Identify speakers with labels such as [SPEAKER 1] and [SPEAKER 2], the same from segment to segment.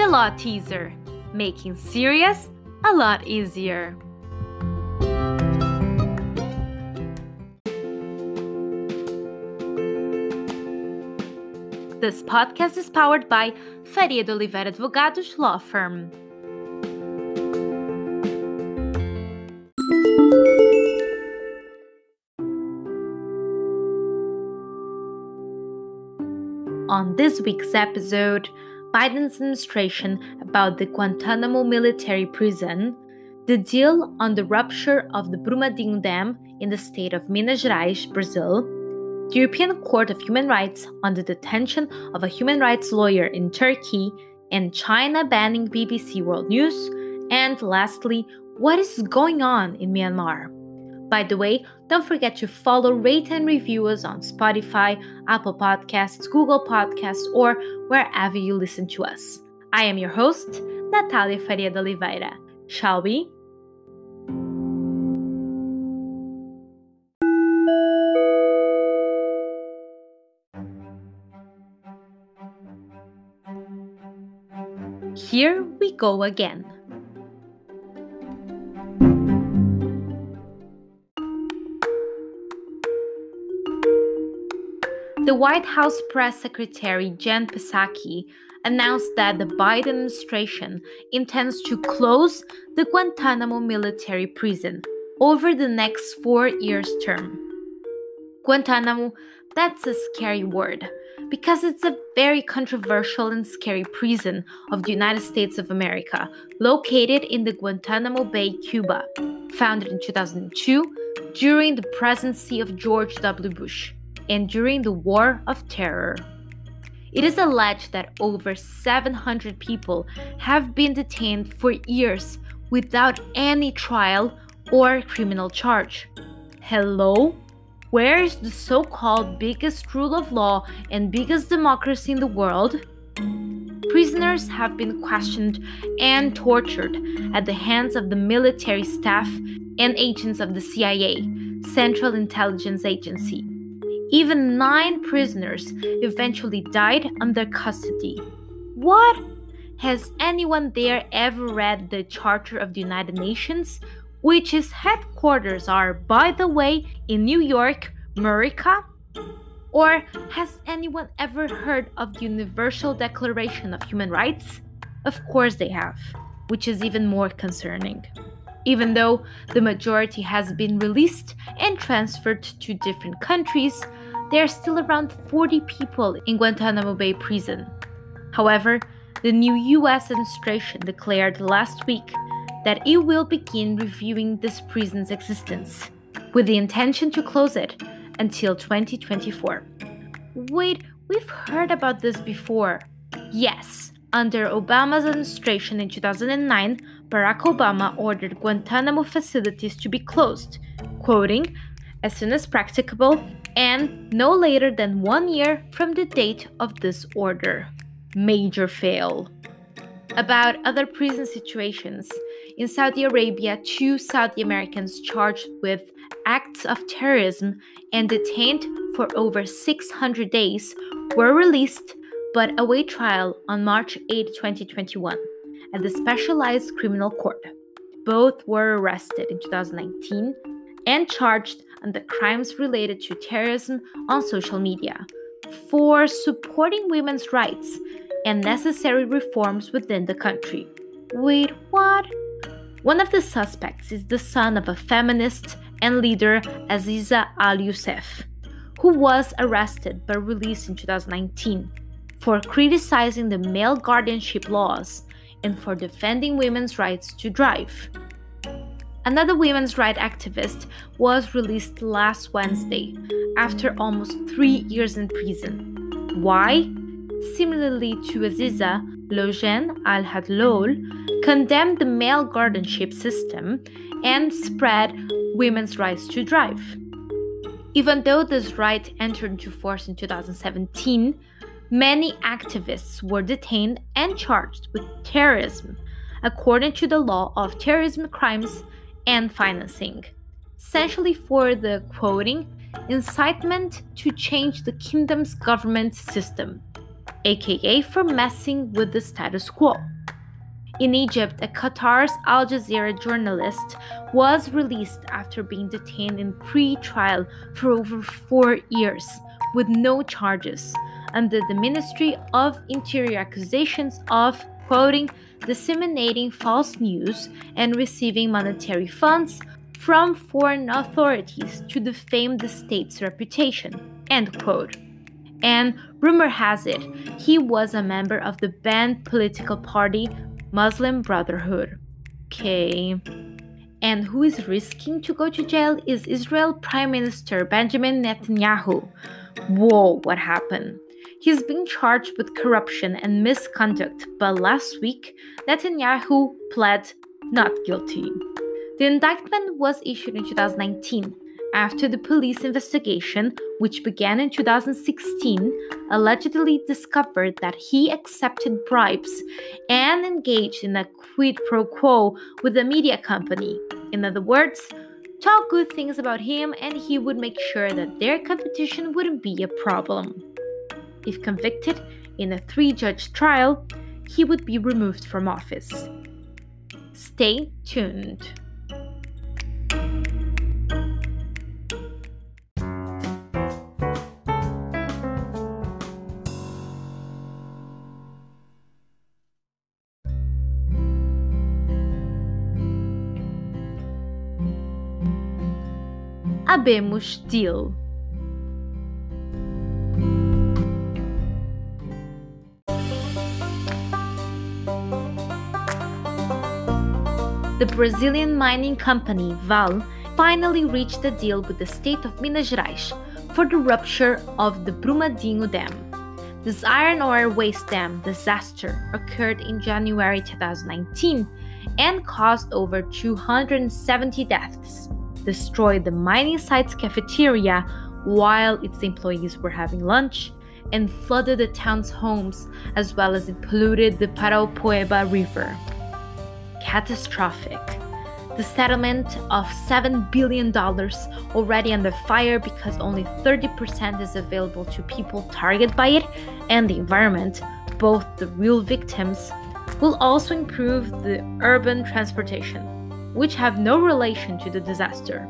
[SPEAKER 1] The Law Teaser, making serious a lot easier. This podcast is powered by Faria de Oliveira Advogados Law Firm. On this week's episode, Biden's administration about the Guantanamo military prison, the deal on the rupture of the Brumadinho Dam in the state of Minas Gerais, Brazil, the European Court of Human Rights on the detention of a human rights lawyer in Turkey, and China banning BBC World News, and lastly, what is going on in Myanmar. By the way, don't forget to follow, rate, and review us on Spotify, Apple Podcasts, Google Podcasts, or wherever you listen to us. I am your host, Natalia Faria de Oliveira. Shall we? Here we go again. The White House press secretary Jen Psaki announced that the Biden administration intends to close the Guantanamo military prison over the next four years term. Guantanamo, that's a scary word because it's a very controversial and scary prison of the United States of America, located in the Guantanamo Bay, Cuba, founded in 2002 during the presidency of George W. Bush and during the War of Terror. It is alleged that over 700 people have been detained for years without any trial or criminal charge. Hello? Where is the so called biggest rule of law and biggest democracy in the world? Prisoners have been questioned and tortured at the hands of the military staff and agents of the CIA, Central Intelligence Agency. Even nine prisoners eventually died under custody. What? Has anyone there ever read the Charter of the United Nations, which its headquarters are, by the way, in New York, America? Or has anyone ever heard of the Universal Declaration of Human Rights? Of course they have, which is even more concerning. Even though the majority has been released and transferred to different countries, there are still around 40 people in Guantanamo Bay prison. However, the new US administration declared last week that it will begin reviewing this prison's existence, with the intention to close it until 2024. Wait, we've heard about this before. Yes, under Obama's administration in 2009, Barack Obama ordered Guantanamo facilities to be closed, quoting, as soon as practicable and no later than one year from the date of this order. Major fail. About other prison situations. In Saudi Arabia, two Saudi Americans charged with acts of terrorism and detained for over 600 days were released but await trial on March 8, 2021, at the Specialized Criminal Court. Both were arrested in 2019 and charged under crimes related to terrorism on social media for supporting women's rights and necessary reforms within the country. Wait, what? One of the suspects is the son of a feminist and leader Aziza Al Youssef, who was arrested but released in 2019 for criticizing the male guardianship laws and for defending women's rights to drive. Another women's rights activist was released last Wednesday after almost three years in prison. Why? Similarly to Aziza, Loujain Al Hathloul condemned the male guardianship system and spread women's rights to drive. Even though this right entered into force in 2017, many activists were detained and charged with terrorism according to the law of terrorism crimes and financing, essentially for the quoting incitement to change the kingdom's government system, aka for messing with the status quo. In Egypt, a Qatar's Al Jazeera journalist was released after being detained in pre trial for over four years with no charges under the Ministry of Interior accusations of, quoting, disseminating false news and receiving monetary funds from foreign authorities to defame the state's reputation, end quote. And rumor has it, he was a member of the banned political party Muslim Brotherhood. Okay. And who is risking to go to jail is Israel Prime Minister Benjamin Netanyahu. Whoa, what happened? He's being charged with corruption and misconduct, but last week, Netanyahu pled not guilty. The indictment was issued in 2019 after the police investigation, which began in 2016, allegedly discovered that he accepted bribes and engaged in a quid pro quo with a media company. In other words, talk good things about him and he would make sure that their competition wouldn't be a problem. If convicted in a three judge trial, he would be removed from office. Stay tuned. Habemos Deal. The Brazilian mining company Vale finally reached a deal with the state of Minas Gerais for the rupture of the Brumadinho Dam. This iron ore waste dam disaster occurred in January 2019 and caused over 270 deaths, destroyed the mining site's cafeteria while its employees were having lunch, and flooded the town's homes as well as it polluted the Paraopeba River catastrophic. The settlement of $7 billion already under fire because only 30% is available to people targeted by it and the environment, both the real victims, will also improve the urban transportation, which have no relation to the disaster.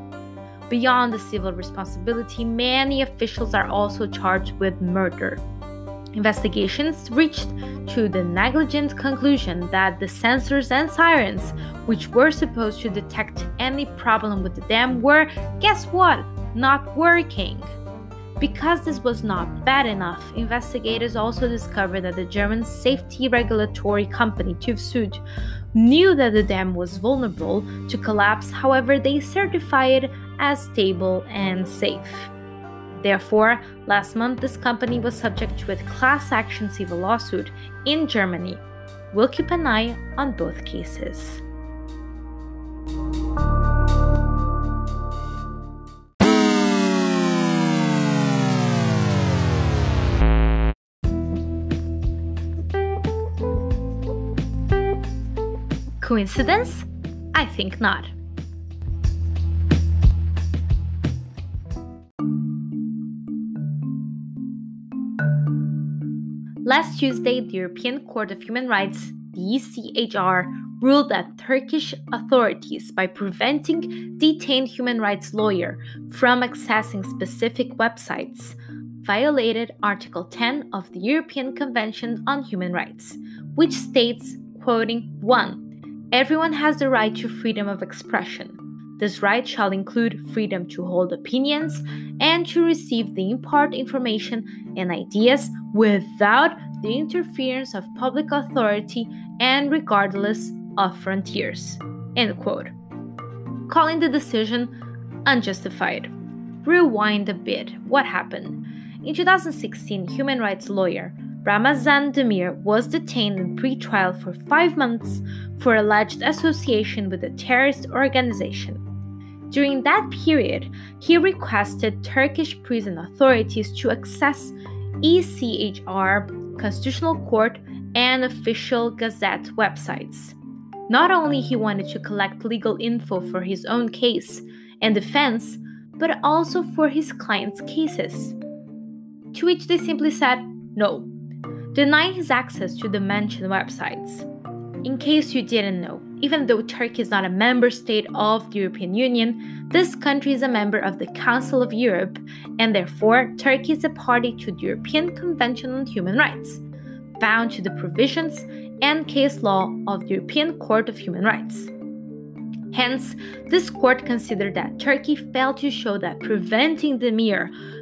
[SPEAKER 1] Beyond the civil responsibility, many officials are also charged with murder. Investigations reached to the negligent conclusion that the sensors and sirens, which were supposed to detect any problem with the dam, were, guess what, not working. Because this was not bad enough, investigators also discovered that the German safety regulatory company TÜV knew that the dam was vulnerable to collapse, however, they certified it as stable and safe. Therefore, last month this company was subject to a class action civil lawsuit in Germany. We'll keep an eye on both cases. Coincidence? I think not. Last Tuesday, the European Court of Human Rights, the ECHR, ruled that Turkish authorities, by preventing detained human rights lawyer from accessing specific websites, violated Article 10 of the European Convention on Human Rights, which states, quoting 1. Everyone has the right to freedom of expression. This right shall include freedom to hold opinions and to receive the impart information and ideas without the interference of public authority and regardless of frontiers. End quote. Calling the decision unjustified. Rewind a bit. What happened? In 2016, human rights lawyer Ramazan Demir was detained in pre-trial for five months for alleged association with a terrorist organization. During that period, he requested Turkish prison authorities to access ECHR, Constitutional Court, and official Gazette websites. Not only he wanted to collect legal info for his own case and defense, but also for his clients' cases. To which they simply said no, denying his access to the mentioned websites. In case you didn't know, even though Turkey is not a member state of the European Union, this country is a member of the Council of Europe, and therefore Turkey is a party to the European Convention on Human Rights, bound to the provisions and case law of the European Court of Human Rights. Hence, this court considered that Turkey failed to show that preventing the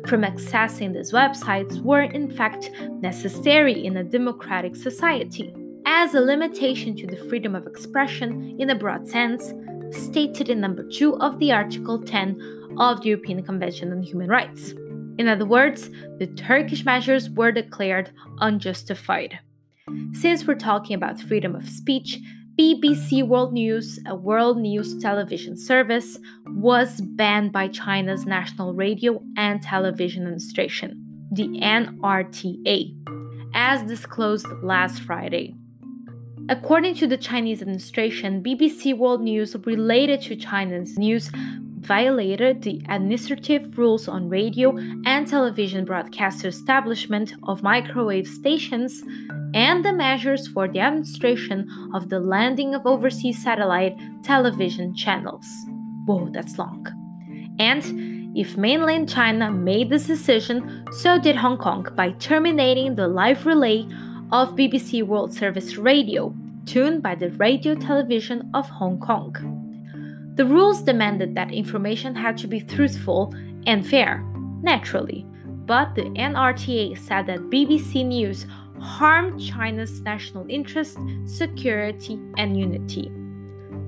[SPEAKER 1] from accessing these websites were in fact necessary in a democratic society, as a limitation to the freedom of expression in a broad sense, stated in number 2 of the Article 10 of the European Convention on Human Rights. In other words, the Turkish measures were declared unjustified. Since we're talking about freedom of speech, BBC World News, a world news television service, was banned by China's National Radio and Television Administration, the NRTA, as disclosed last Friday. According to the Chinese administration, BBC World News related to China's news violated the administrative rules on radio and television broadcast establishment of microwave stations and the measures for the administration of the landing of overseas satellite television channels. Whoa, that's long. And if mainland China made this decision, so did Hong Kong by terminating the live relay of BBC World Service Radio, tuned by the Radio Television of Hong Kong. The rules demanded that information had to be truthful and fair, naturally, but the NRTA said that BBC News harmed China's national interest, security, and unity.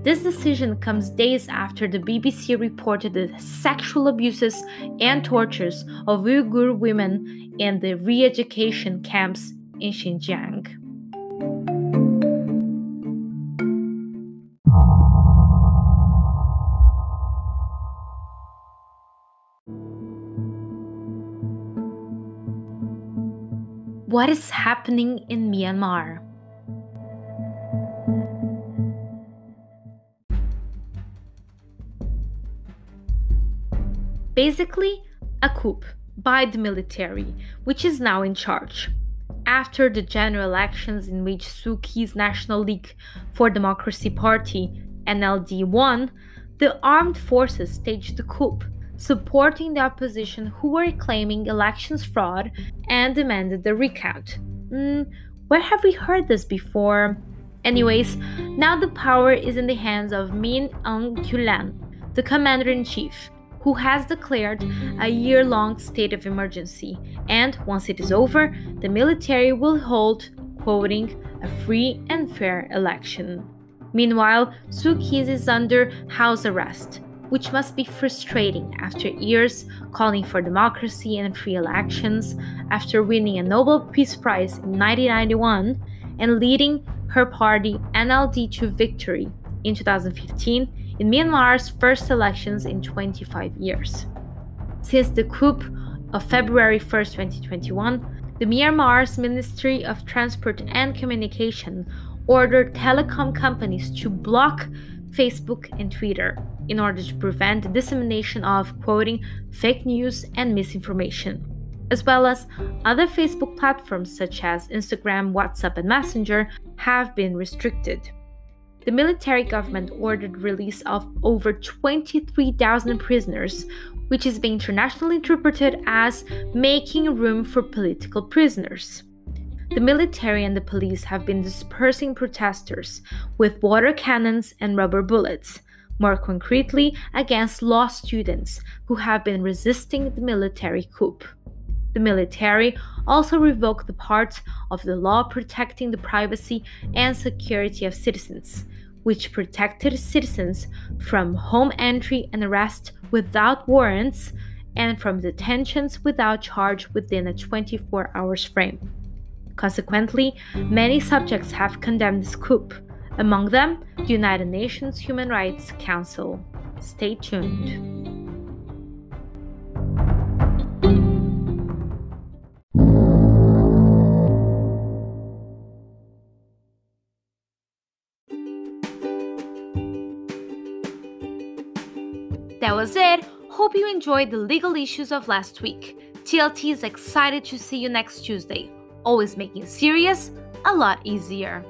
[SPEAKER 1] This decision comes days after the BBC reported the sexual abuses and tortures of Uyghur women in the re education camps in Xinjiang. what is happening in Myanmar. Basically, a coup by the military, which is now in charge. After the general elections in which Suu Kyi's National League for Democracy Party, NLD, won, the armed forces staged the coup supporting the opposition who were claiming elections fraud and demanded the recount. Mm, where have we heard this before? Anyways, now the power is in the hands of Min Aung Hlaing, the commander in chief, who has declared a year long state of emergency. And once it is over, the military will hold, quoting, a free and fair election. Meanwhile, Suu Kyi is under house arrest which must be frustrating after years calling for democracy and free elections, after winning a Nobel Peace Prize in 1991 and leading her party NLD to victory in 2015 in Myanmar's first elections in 25 years. Since the coup of February 1, 2021, the Myanmar's Ministry of Transport and Communication ordered telecom companies to block Facebook and Twitter in order to prevent the dissemination of quoting fake news and misinformation, as well as other Facebook platforms such as Instagram, WhatsApp, and Messenger have been restricted. The military government ordered release of over 23,000 prisoners, which is being internationally interpreted as making room for political prisoners. The military and the police have been dispersing protesters with water cannons and rubber bullets, more concretely against law students who have been resisting the military coup. The military also revoked the parts of the law protecting the privacy and security of citizens, which protected citizens from home entry and arrest without warrants and from detentions without charge within a 24 hours frame. Consequently, many subjects have condemned this coup, among them, the United Nations Human Rights Council. Stay tuned. Was it. Hope you enjoyed the legal issues of last week. TLT is excited to see you next Tuesday, always making serious a lot easier.